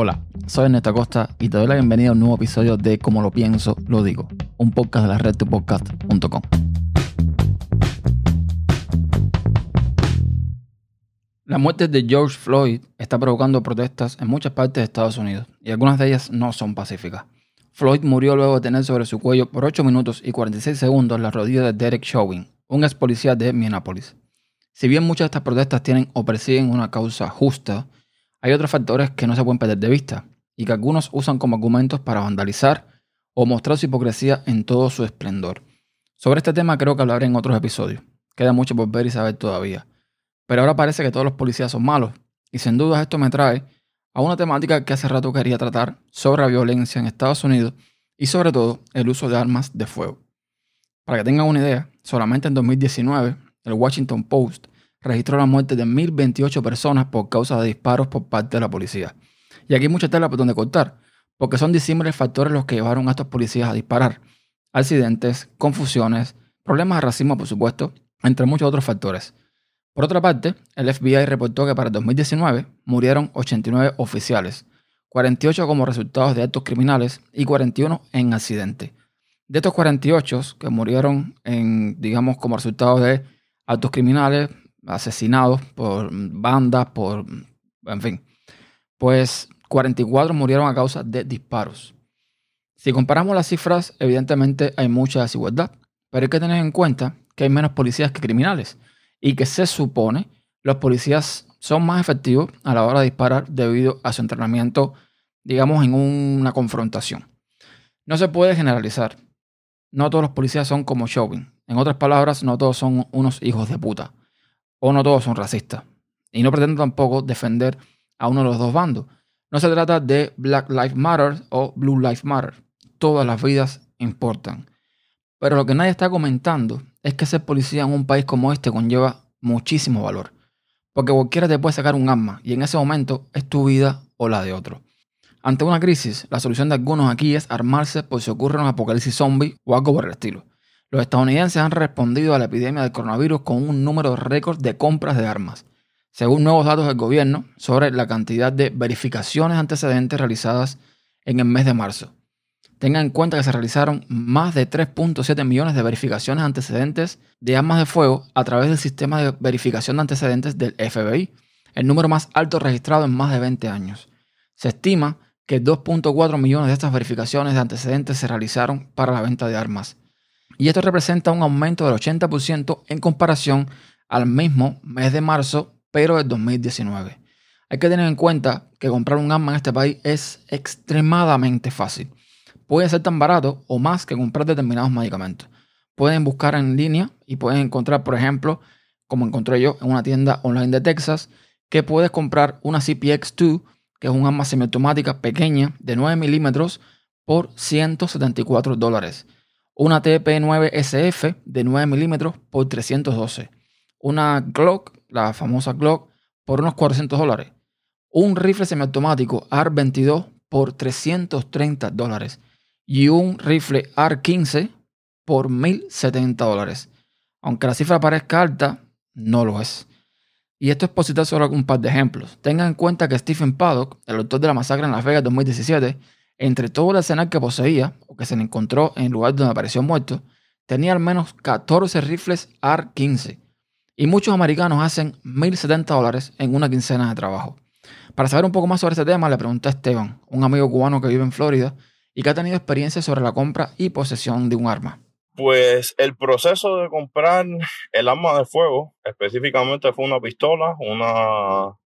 Hola, soy Ernesto Acosta y te doy la bienvenida a un nuevo episodio de Como lo pienso, lo digo, un podcast de la red tupodcast.com. La muerte de George Floyd está provocando protestas en muchas partes de Estados Unidos y algunas de ellas no son pacíficas. Floyd murió luego de tener sobre su cuello por 8 minutos y 46 segundos la rodilla de Derek Chauvin, un ex policía de Minneapolis. Si bien muchas de estas protestas tienen o persiguen una causa justa, hay otros factores que no se pueden perder de vista y que algunos usan como argumentos para vandalizar o mostrar su hipocresía en todo su esplendor. Sobre este tema creo que hablaré en otros episodios. Queda mucho por ver y saber todavía. Pero ahora parece que todos los policías son malos. Y sin duda esto me trae a una temática que hace rato quería tratar sobre la violencia en Estados Unidos y sobre todo el uso de armas de fuego. Para que tengan una idea, solamente en 2019 el Washington Post registró la muerte de 1.028 personas por causa de disparos por parte de la policía. Y aquí hay mucha tela por donde cortar, porque son disímiles factores los que llevaron a estos policías a disparar. Accidentes, confusiones, problemas de racismo, por supuesto, entre muchos otros factores. Por otra parte, el FBI reportó que para 2019 murieron 89 oficiales, 48 como resultados de actos criminales y 41 en accidente. De estos 48 que murieron en, digamos, como resultado de actos criminales, asesinados por bandas, por, en fin, pues 44 murieron a causa de disparos. Si comparamos las cifras, evidentemente hay mucha desigualdad, pero hay que tener en cuenta que hay menos policías que criminales y que se supone los policías son más efectivos a la hora de disparar debido a su entrenamiento, digamos, en una confrontación. No se puede generalizar. No todos los policías son como Chauvin. En otras palabras, no todos son unos hijos de puta o no todos son racistas. Y no pretendo tampoco defender a uno de los dos bandos. No se trata de Black Lives Matter o Blue Lives Matter. Todas las vidas importan. Pero lo que nadie está comentando es que ser policía en un país como este conlleva muchísimo valor. Porque cualquiera te puede sacar un arma y en ese momento es tu vida o la de otro. Ante una crisis, la solución de algunos aquí es armarse por si ocurre un apocalipsis zombie o algo por el estilo. Los estadounidenses han respondido a la epidemia del coronavirus con un número récord de compras de armas, según nuevos datos del gobierno sobre la cantidad de verificaciones antecedentes realizadas en el mes de marzo. Tengan en cuenta que se realizaron más de 3.7 millones de verificaciones antecedentes de armas de fuego a través del sistema de verificación de antecedentes del FBI, el número más alto registrado en más de 20 años. Se estima que 2.4 millones de estas verificaciones de antecedentes se realizaron para la venta de armas y esto representa un aumento del 80% en comparación al mismo mes de marzo, pero del 2019. Hay que tener en cuenta que comprar un arma en este país es extremadamente fácil. Puede ser tan barato o más que comprar determinados medicamentos. Pueden buscar en línea y pueden encontrar, por ejemplo, como encontré yo en una tienda online de Texas, que puedes comprar una CPX-2, que es un arma semiautomática pequeña de 9 milímetros, por 174 dólares una TP9SF de 9 milímetros por 312, una Glock, la famosa Glock, por unos 400 dólares, un rifle semiautomático AR-22 por 330 dólares y un rifle AR-15 por 1070 dólares. Aunque la cifra parezca alta, no lo es. Y esto es por citar solo un par de ejemplos. Tengan en cuenta que Stephen Paddock, el autor de la masacre en Las Vegas 2017, entre todo el arsenal que poseía, o que se le encontró en el lugar donde apareció muerto, tenía al menos 14 rifles AR-15. Y muchos americanos hacen 1.070 dólares en una quincena de trabajo. Para saber un poco más sobre este tema, le pregunté a Esteban, un amigo cubano que vive en Florida y que ha tenido experiencia sobre la compra y posesión de un arma. Pues el proceso de comprar el arma de fuego, específicamente fue una pistola, una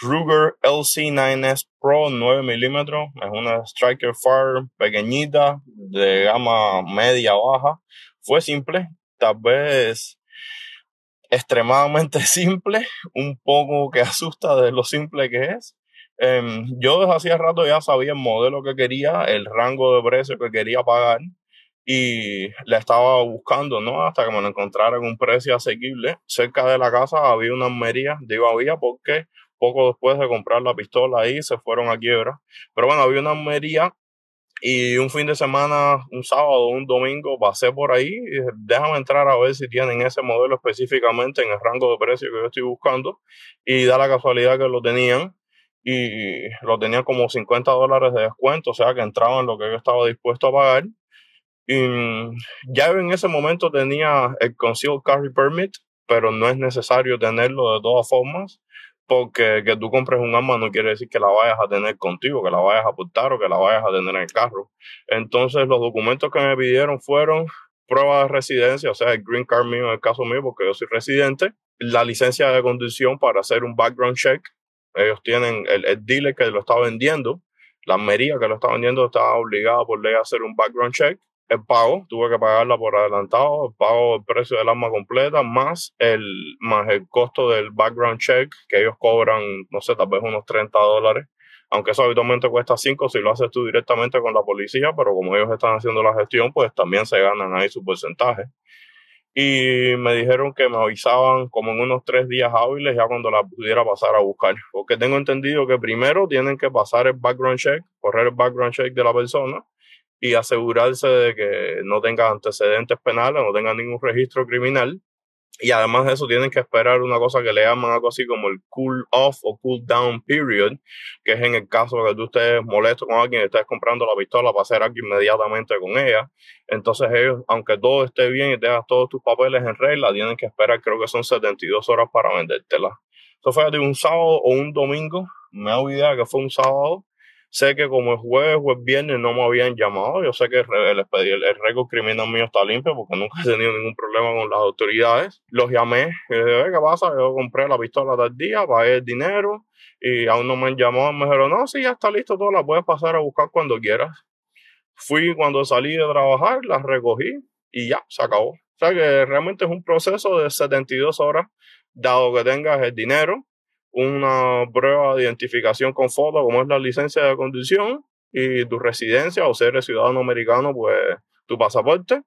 Ruger LC9S Pro 9 milímetros. Es una Striker Fire pequeñita, de gama media baja. Fue simple, tal vez extremadamente simple, un poco que asusta de lo simple que es. Em, yo desde hacía rato ya sabía el modelo que quería, el rango de precio que quería pagar y le estaba buscando, ¿no? Hasta que me lo encontrara en un precio asequible. Cerca de la casa había una armería, digo había porque poco después de comprar la pistola ahí se fueron a quiebra. Pero bueno, había una armería y un fin de semana, un sábado, un domingo, pasé por ahí y dije, déjame entrar a ver si tienen ese modelo específicamente en el rango de precio que yo estoy buscando. Y da la casualidad que lo tenían. y lo tenía como 50 dólares de descuento, o sea que entraba en lo que yo estaba dispuesto a pagar. Y mm, ya en ese momento tenía el Concealed Carry Permit, pero no es necesario tenerlo de todas formas, porque que tú compres un arma no quiere decir que la vayas a tener contigo, que la vayas a apuntar o que la vayas a tener en el carro. Entonces los documentos que me pidieron fueron prueba de residencia, o sea, el green card mío en el caso mío, porque yo soy residente, la licencia de conducción para hacer un background check, ellos tienen el, el dealer que lo está vendiendo, la mería que lo está vendiendo está obligada por ley a hacer un background check. El pago, tuve que pagarla por adelantado, el pago del precio del arma completa, más el, más el costo del background check, que ellos cobran, no sé, tal vez unos 30 dólares. Aunque eso habitualmente cuesta 5 si lo haces tú directamente con la policía, pero como ellos están haciendo la gestión, pues también se ganan ahí su porcentaje y me dijeron que me avisaban como en unos tres días hábiles ya cuando la pudiera pasar a buscar. Porque tengo entendido que primero tienen que pasar el background check, correr el background check de la persona y asegurarse de que no tenga antecedentes penales, no tenga ningún registro criminal y además de eso, tienen que esperar una cosa que le llaman algo así como el cool off o cool down period, que es en el caso que tú estés molesto con alguien y estés comprando la pistola para hacer algo inmediatamente con ella. Entonces ellos, aunque todo esté bien y tengas todos tus papeles en regla, tienen que esperar, creo que son 72 horas para vendértela. Eso fue de un sábado o un domingo, me hago idea que fue un sábado, Sé que como es jueves o es viernes no me habían llamado. Yo sé que el, el, récord criminal mío está limpio porque nunca he tenido ningún problema con las autoridades. Los llamé y les dije, ¿qué pasa? Yo compré la pistola del día, pagué el dinero y aún no me han llamado. Me dijeron, no, sí, ya está listo, todo la puedes pasar a buscar cuando quieras. Fui cuando salí de trabajar, la recogí y ya, se acabó. O sea que realmente es un proceso de 72 horas, dado que tengas el dinero, una prueba de identificación con foto, como es la licencia de conducción, y tu residencia, o ser ciudadano americano, pues tu pasaporte,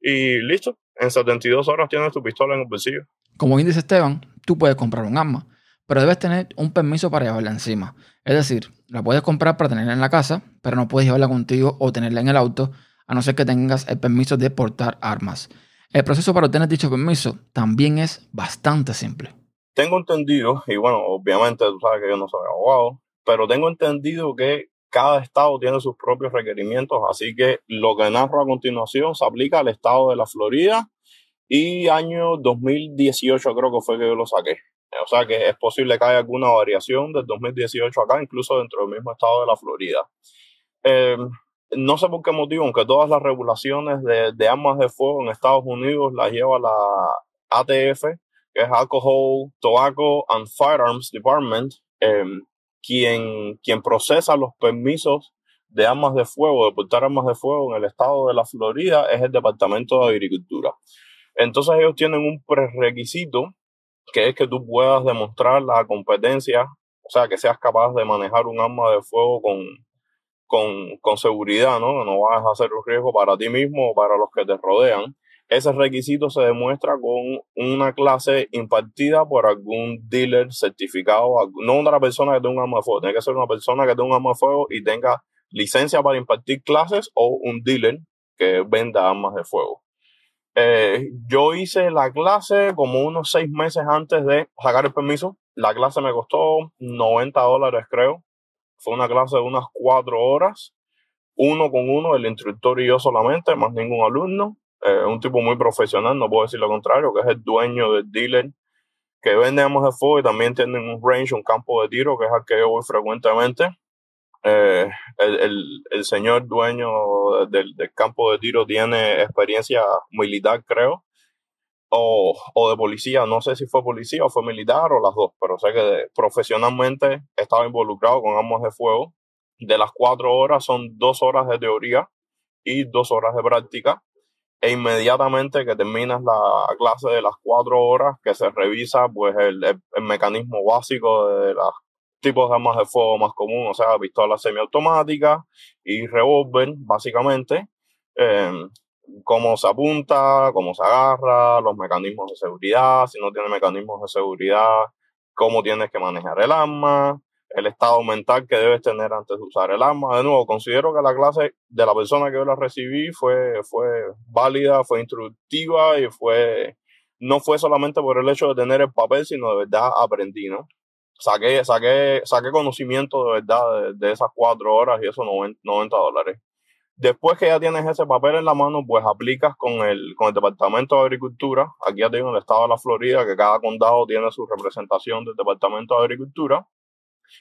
y listo. En 72 horas tienes tu pistola en el bolsillo. Como bien dice Esteban, tú puedes comprar un arma, pero debes tener un permiso para llevarla encima. Es decir, la puedes comprar para tenerla en la casa, pero no puedes llevarla contigo o tenerla en el auto, a no ser que tengas el permiso de portar armas. El proceso para obtener dicho permiso también es bastante simple. Tengo entendido, y bueno, obviamente tú sabes que yo no soy abogado, pero tengo entendido que cada estado tiene sus propios requerimientos, así que lo que narro a continuación se aplica al estado de la Florida y año 2018 creo que fue que yo lo saqué. O sea que es posible que haya alguna variación del 2018 acá, incluso dentro del mismo estado de la Florida. Eh, no sé por qué motivo, aunque todas las regulaciones de armas de fuego en Estados Unidos las lleva la ATF, que es Alcohol, Tobacco and Firearms Department, em, quien, quien procesa los permisos de armas de fuego, de portar armas de fuego en el estado de la Florida, es el Departamento de Agricultura. Entonces ellos tienen un prerequisito que es que tú puedas demostrar la competencia, o sea, que seas capaz de manejar un arma de fuego con, con, con seguridad, ¿no? No vas a hacer un riesgo para ti mismo o para los que te rodean. Ese requisito se demuestra con una clase impartida por algún dealer certificado, no una persona que tenga un arma de fuego, tiene que ser una persona que tenga un arma de fuego y tenga licencia para impartir clases o un dealer que venda armas de fuego. Eh, yo hice la clase como unos seis meses antes de sacar el permiso. La clase me costó 90 dólares, creo. Fue una clase de unas cuatro horas, uno con uno, el instructor y yo solamente, más ningún alumno eh, un tipo muy profesional, no puedo decir lo contrario, que es el dueño del dealer que vende armas de fuego y también tiene un range, un campo de tiro, que es al que voy frecuentemente. Eh, el, el, señor dueño del, del, campo de tiro tiene experiencia militar, creo, o, o, de policía. No sé si fue policía o fue militar o las dos, pero sé que profesionalmente estaba involucrado con armas de fuego. De las cuatro horas son dos horas de teoría y dos horas de práctica e inmediatamente que terminas la clase de las cuatro horas que se revisa pues el, el, mecanismo básico de los tipos de armas de fuego más común, o sea, pistola semiautomática y revólver, básicamente, eh, cómo se apunta, cómo se agarra, los mecanismos de seguridad, si no tiene mecanismos de seguridad, cómo tienes que manejar el arma, el estado mental que debes tener antes de usar el arma. De nuevo, considero que la clase de la persona que yo la recibí fue, fue válida, fue instructiva y fue, no fue solamente por el hecho de tener el papel, sino de verdad aprendí, ¿no? saqué, saqué, saqué conocimiento de verdad de, esas cuatro horas y esos 90, dólares. Después que ya tienes ese papel en la mano, pues aplicas con el, con el Departamento de Agricultura. Aquí ya tengo el estado de la Florida, que cada condado tiene su representación del Departamento de Agricultura.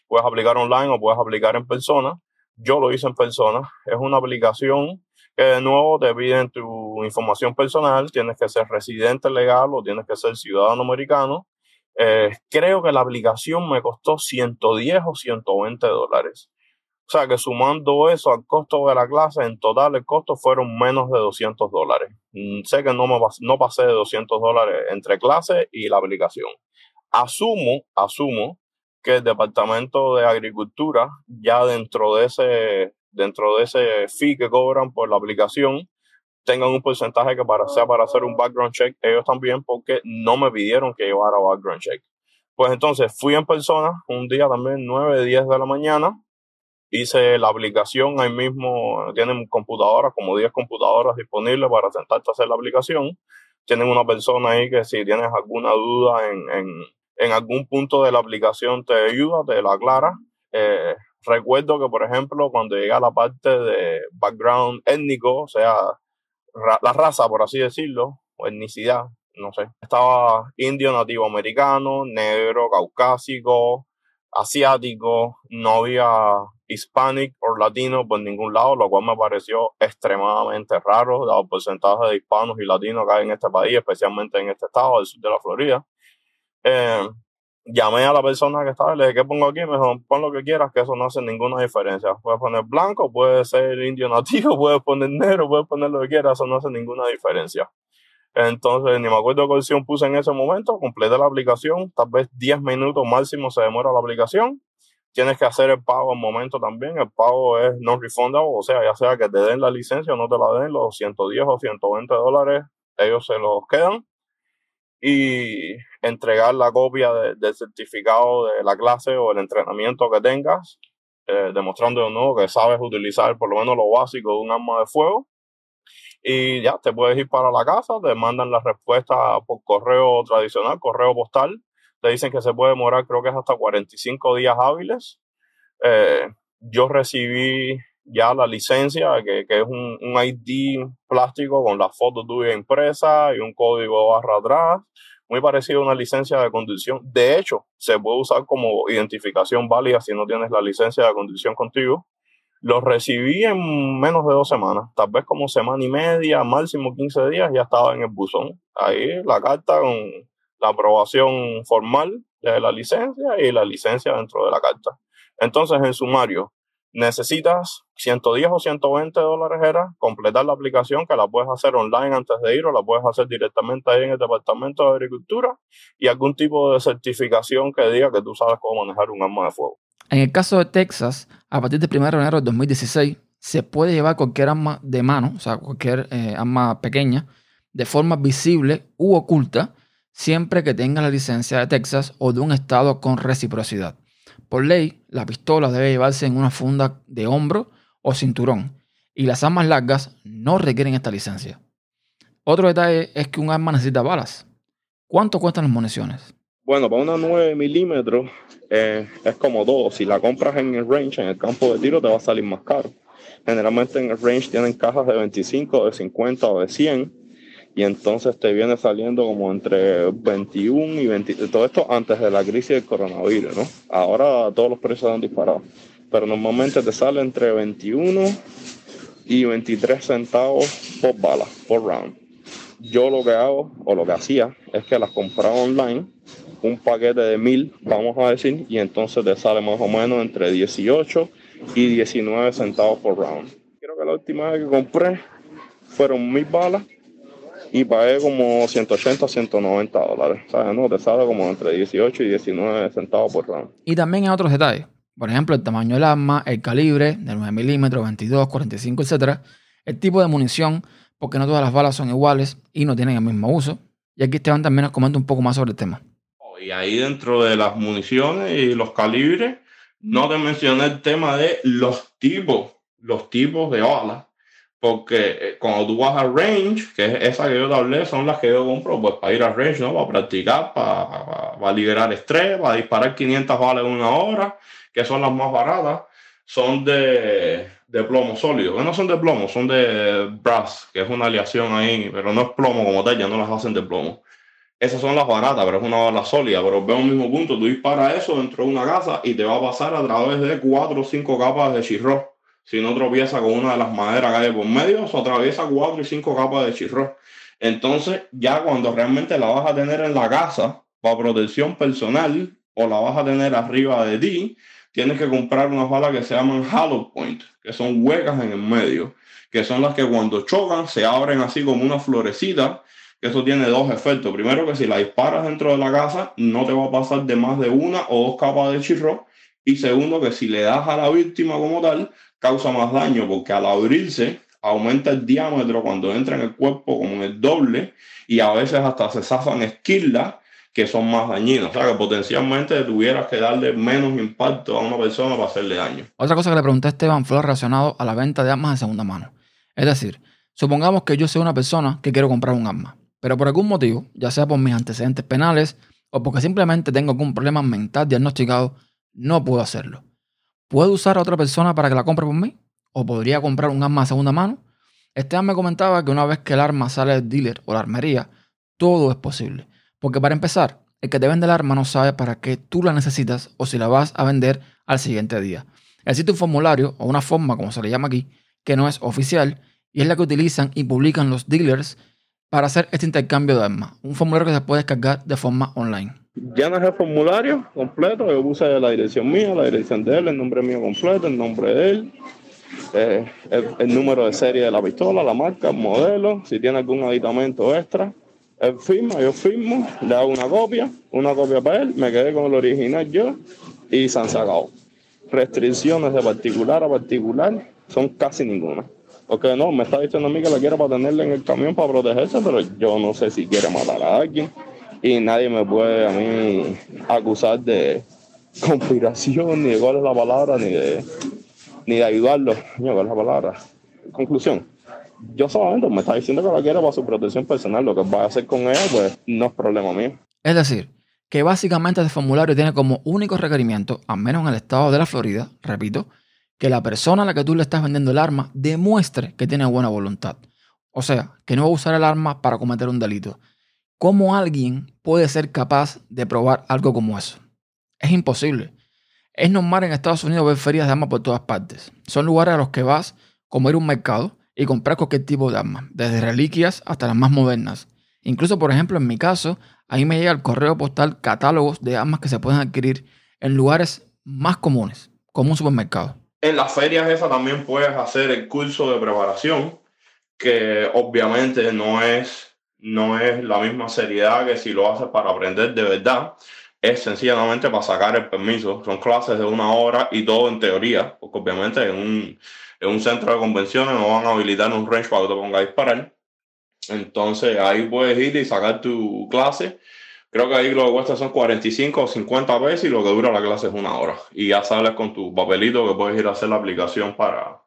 Puedes aplicar online o puedes aplicar en persona. Yo lo hice en persona. Es una aplicación que de nuevo te piden tu información personal. Tienes que ser residente legal o tienes que ser ciudadano americano eh, creo que la aplicación me costó 110 o 120 dólares. O sea que sumando eso al costo de la clase, en total el costo fueron menos de 200 dólares. Mm, sé que no, me, no pasé de 200 dólares entre clase y la aplicación. Asumo, asumo que el Departamento de Agricultura, ya dentro de ese, dentro de ese fee que cobran por la aplicación, tengan un porcentaje que para, sea para hacer un background check ellos también porque no me pidieron que llevara background check. Pues entonces fui en persona un día también 9, 10 de la mañana, hice la aplicación ahí mismo, tienen computadoras, como 10 computadoras disponibles para sentarte a hacer la aplicación. Tienen una persona ahí que si tienes alguna duda en, en, en algún punto de la aplicación te ayuda, te la aclara. Eh, recuerdo que, por ejemplo, cuando llega la parte de background étnico, o sea, la raza, por así decirlo, o etnicidad, no sé. Estaba indio, nativo americano, negro, caucásico, asiático, no había hispanic o latino por ningún lado, lo cual me pareció extremadamente raro, dado el porcentaje de hispanos y latinos que hay en este país, especialmente en este estado del sur de la Florida. Eh, llamé a la persona que estaba y le dije, ¿qué pongo aquí? Me dijo, pon lo que quieras, que eso no hace ninguna diferencia. Puedes poner blanco, puede ser indio nativo, puedes poner negro, puedes poner lo que quieras, eso no hace ninguna diferencia. Entonces, ni me acuerdo qué opción puse en ese momento, completé la aplicación, tal vez 10 minutos máximo se demora la aplicación. Tienes que hacer el pago en momento también, el pago es no refundable, o sea, ya sea que te den la licencia o no te la den, los 110 o 120 dólares, ellos se los quedan y entregar la copia del certificado de la clase o el entrenamiento que tengas, eh, demostrando de nuevo que sabes utilizar por lo menos lo básico de un arma de fuego. Y ya te puedes ir para la casa, te mandan la respuesta por correo tradicional, correo postal. Te dicen que se puede demorar, creo que es hasta 45 días hábiles. Eh, yo recibí ya la licencia, que, que es un, un, ID plástico con la foto tuya impresa y un código barra atrás, muy parecido a una licencia de conducción. De hecho, se puede usar como identificación válida si no tienes la licencia de conducción contigo. Lo recibí en menos de dos semanas, tal vez como semana y media, máximo 15 días, ya estaba en el buzón. Ahí la carta con la aprobación formal de la licencia y la licencia dentro de la carta. Entonces, en sumario, necesitas 110 o 120 dólares era completar la aplicación que la puedes hacer online antes de ir o la puedes hacer directamente ahí en el Departamento de Agricultura y algún tipo de certificación que diga que tú sabes cómo manejar un arma de fuego. En el caso de Texas, a partir del 1 de enero de 2016, se puede llevar cualquier arma de mano, o sea, cualquier eh, arma pequeña, de forma visible u oculta, siempre que tenga la licencia de Texas o de un estado con reciprocidad. Por ley, la pistola debe llevarse en una funda de hombro o cinturón, y las armas largas no requieren esta licencia. Otro detalle es que un arma necesita balas. ¿Cuánto cuestan las municiones? Bueno, para una 9 milímetros eh, es como dos. Si la compras en el range, en el campo de tiro, te va a salir más caro. Generalmente en el range tienen cajas de 25, de 50 o de 100 y entonces te viene saliendo como entre 21 y 20, todo esto antes de la crisis del coronavirus, ¿no? Ahora todos los precios han disparado, pero normalmente te sale entre 21 y 23 centavos por bala, por round. Yo lo que hago, o lo que hacía, es que las compraba online, un paquete de mil, vamos a decir, y entonces te sale más o menos entre 18 y 19 centavos por round. Creo que la última vez que compré fueron mil balas y pagué como 180 190 dólares. ¿Sabes? No, te sale como entre 18 y 19 centavos por round. Y también hay otros detalles. Por ejemplo, el tamaño del arma, el calibre de 9 milímetros, 22, 45, etc. El tipo de munición, porque no todas las balas son iguales y no tienen el mismo uso. Y aquí Esteban también nos comenta un poco más sobre el tema. Y ahí dentro de las municiones y los calibres, no te mencioné el tema de los tipos, los tipos de balas Porque eh, cuando tú vas a range, que es esa que yo te hablé, son las que yo compro, pues para ir a range, ¿no? Para practicar, para, para, liberar estrés, para disparar 500 balas en una hora, que son las más baratas, son de, de plomo sólido. Que no son de plomo, son de brass, que es una aleación ahí, pero no es plomo como tal, ya no las hacen de plomo. Esas son las baratas, pero es una bala sólida. Pero ve un mismo punto, tú disparas eso dentro de una casa y te va a pasar a través de cuatro o cinco capas de chirro si no tropieza con una de las maderas que hay por medio, se atraviesa cuatro y cinco capas de chirro. Entonces, ya cuando realmente la vas a tener en la casa para protección personal o la vas a tener arriba de ti, tienes que comprar unas balas que se llaman hollow point, que son huecas en el medio, que son las que cuando chocan se abren así como una florecita. Eso tiene dos efectos. Primero, que si la disparas dentro de la casa, no te va a pasar de más de una o dos capas de chirro. Y segundo, que si le das a la víctima como tal, causa más daño porque al abrirse aumenta el diámetro cuando entra en el cuerpo como el doble y a veces hasta se zafan esquirlas que son más dañinas. O sea que potencialmente tuvieras que darle menos impacto a una persona para hacerle daño. Otra cosa que le pregunté a Esteban fue relacionado a la venta de armas de segunda mano. Es decir, supongamos que yo soy una persona que quiero comprar un arma, pero por algún motivo, ya sea por mis antecedentes penales o porque simplemente tengo algún problema mental diagnosticado, no puedo hacerlo. ¿Puedo usar a otra persona para que la compre por mí? ¿O podría comprar un arma de segunda mano? Esteban me comentaba que una vez que el arma sale del dealer o la armería, todo es posible. Porque para empezar, el que te vende el arma no sabe para qué tú la necesitas o si la vas a vender al siguiente día. Existe un formulario o una forma, como se le llama aquí, que no es oficial y es la que utilizan y publican los dealers para hacer este intercambio de armas. Un formulario que se puede descargar de forma online llenas el formulario completo, yo puse la dirección mía, la dirección de él, el nombre mío completo, el nombre de él, eh, el, número de serie de la pistola, la marca, el modelo, si tiene algún aditamento extra. Él firma, yo firmo, le hago una copia, una copia para él, me quedé con el original yo y se han sacado. Restricciones de particular a particular son casi ninguna. Porque no, me está diciendo a mí que la quiero para tenerla en el camión para protegerse, pero yo no sé si quiere matar a alguien y nadie me puede a mí acusar de conspiración, ni de cuál es la palabra, ni de, ni de ayudarlo. ¿Cuál es la palabra? Conclusión. Yo solamente me está diciendo que la quiero para su protección personal. Lo que va a hacer con ella, pues no es problema mío. Es decir, que básicamente este formulario tiene como único requerimiento, al menos en el estado de la Florida, repito, que la persona a la que tú le estás vendiendo el arma demuestre que tiene buena voluntad. O sea, que no va a usar el arma para cometer un delito, ¿Cómo alguien puede ser capaz de probar algo como eso? Es imposible. Es normal en Estados Unidos ver ferias de armas por todas partes. Son lugares a los que vas como ir a un mercado y comprar cualquier tipo de arma, desde reliquias hasta las más modernas. Incluso, por ejemplo, en mi caso, ahí me llega el correo postal catálogos de armas que se pueden adquirir en lugares más comunes, como un supermercado. En las ferias esas también puedes hacer el curso de preparación, que obviamente no es no es la misma seriedad que si lo haces para aprender de verdad. Es sencillamente para sacar el permiso. Son clases de una hora y todo en teoría, porque obviamente en un, en un centro de convenciones no van a habilitar un range para que te pongas a disparar. Entonces ahí puedes ir y sacar tu clase. Creo que ahí lo que cuesta son 45 o 50 pesos y lo que dura la clase es una hora. Y ya sales con tu papelito que puedes ir a hacer la aplicación para,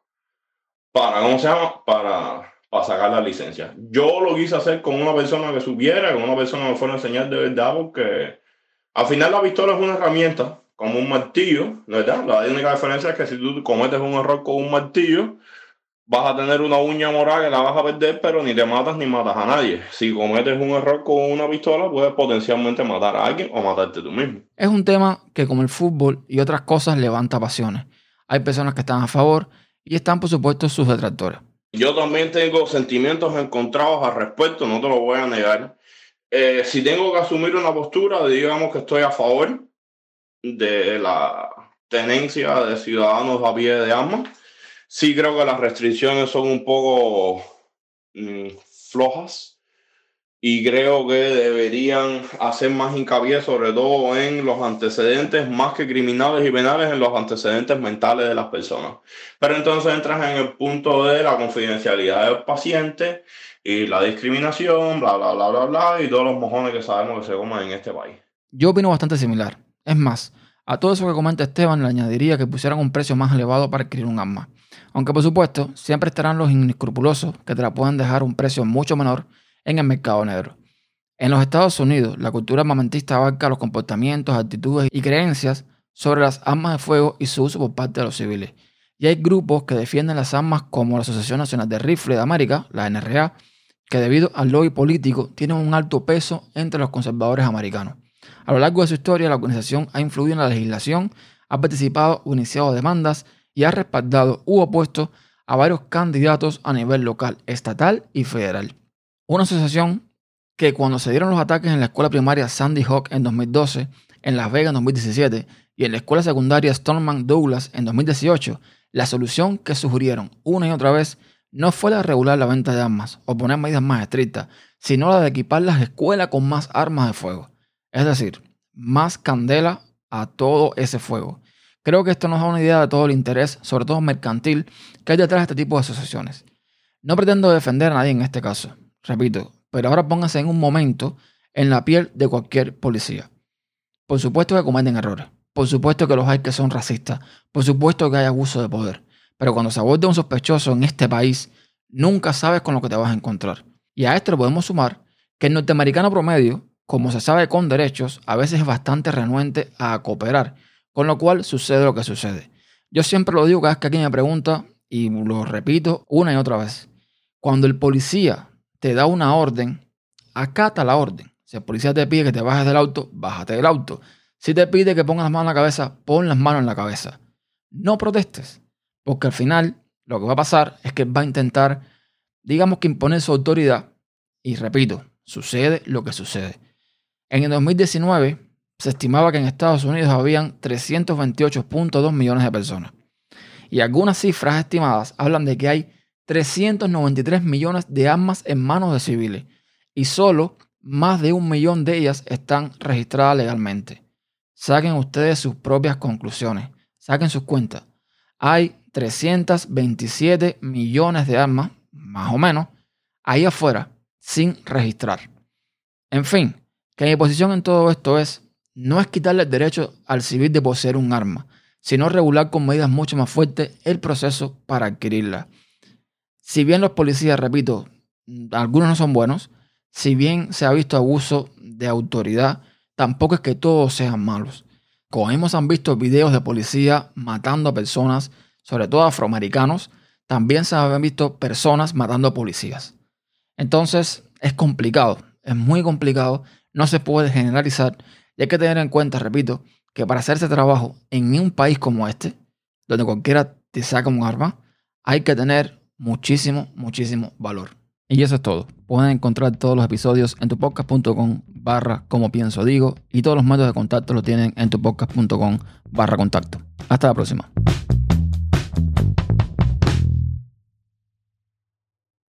para ¿cómo se llama? Para para sacar la licencia. Yo lo quise hacer con una persona que supiera, con una persona que me fuera a enseñar de verdad, porque al final la pistola es una herramienta, como un martillo, ¿verdad? La única diferencia es que si tú cometes un error con un martillo, vas a tener una uña morada que la vas a perder, pero ni te matas ni matas a nadie. Si cometes un error con una pistola, puedes potencialmente matar a alguien o matarte tú mismo. Es un tema que, como el fútbol y otras cosas, levanta pasiones. Hay personas que están a favor y están, por supuesto, sus detractores. Yo también tengo sentimientos encontrados al respecto, no te lo voy a negar. Eh, si tengo que asumir una postura, digamos que estoy a favor de la tenencia de ciudadanos a pie de armas. Sí creo que las restricciones son un poco mm, flojas y creo que deberían hacer más hincapié sobre todo en los antecedentes más que criminales y penales en los antecedentes mentales de las personas. Pero entonces entras en el punto de la confidencialidad del paciente y la discriminación, bla, bla, bla, bla, bla, y todos los mojones que sabemos que se comen en este país. Yo opino bastante similar. Es más, A todo eso que comenta Esteban le añadiría que pusieran un precio más elevado para adquirir un arma. Aunque por supuesto, siempre estarán los inescrupulosos que te la puedan dejar un precio mucho menor en el mercado negro. En los Estados Unidos, la cultura armamentista abarca los comportamientos, actitudes y creencias sobre las armas de fuego y su uso por parte de los civiles. Y hay grupos que defienden las armas como la Asociación Nacional de Rifle de América, la NRA, que debido al lobby político tienen un alto peso entre los conservadores americanos. A lo largo de su historia, la organización ha influido en la legislación, ha participado o iniciado demandas y ha respaldado u opuesto a varios candidatos a nivel local, estatal y federal. Una asociación que cuando se dieron los ataques en la escuela primaria Sandy Hook en 2012, en Las Vegas en 2017 y en la escuela secundaria Stoneman Douglas en 2018, la solución que sugirieron una y otra vez no fue la de regular la venta de armas o poner medidas más estrictas, sino la de equipar las escuelas con más armas de fuego. Es decir, más candela a todo ese fuego. Creo que esto nos da una idea de todo el interés, sobre todo mercantil, que hay detrás de este tipo de asociaciones. No pretendo defender a nadie en este caso, repito, pero ahora pónganse en un momento en la piel de cualquier policía. Por supuesto que cometen errores, por supuesto que los hay que son racistas, por supuesto que hay abuso de poder, pero cuando se aborda un sospechoso en este país, nunca sabes con lo que te vas a encontrar. Y a esto le podemos sumar que el norteamericano promedio como se sabe con derechos, a veces es bastante renuente a cooperar, con lo cual sucede lo que sucede. Yo siempre lo digo cada vez que alguien me pregunta, y lo repito una y otra vez. Cuando el policía te da una orden, acata la orden. Si el policía te pide que te bajes del auto, bájate del auto. Si te pide que pongas las manos en la cabeza, pon las manos en la cabeza. No protestes, porque al final lo que va a pasar es que va a intentar, digamos que imponer su autoridad. Y repito, sucede lo que sucede. En el 2019 se estimaba que en Estados Unidos habían 328.2 millones de personas. Y algunas cifras estimadas hablan de que hay 393 millones de armas en manos de civiles y solo más de un millón de ellas están registradas legalmente. Saquen ustedes sus propias conclusiones, saquen sus cuentas. Hay 327 millones de armas, más o menos, ahí afuera, sin registrar. En fin, que mi posición en todo esto es, no es quitarle el derecho al civil de poseer un arma, sino regular con medidas mucho más fuertes el proceso para adquirirla. Si bien los policías, repito, algunos no son buenos, si bien se ha visto abuso de autoridad, tampoco es que todos sean malos. Como hemos han visto videos de policía matando a personas, sobre todo afroamericanos, también se han visto personas matando a policías. Entonces es complicado, es muy complicado no se puede generalizar y hay que tener en cuenta, repito, que para hacer ese trabajo en un país como este, donde cualquiera te saca un arma, hay que tener muchísimo, muchísimo valor. Y eso es todo. Pueden encontrar todos los episodios en tupodcast.com barra como pienso digo y todos los métodos de contacto lo tienen en tupodcast.com barra contacto. Hasta la próxima.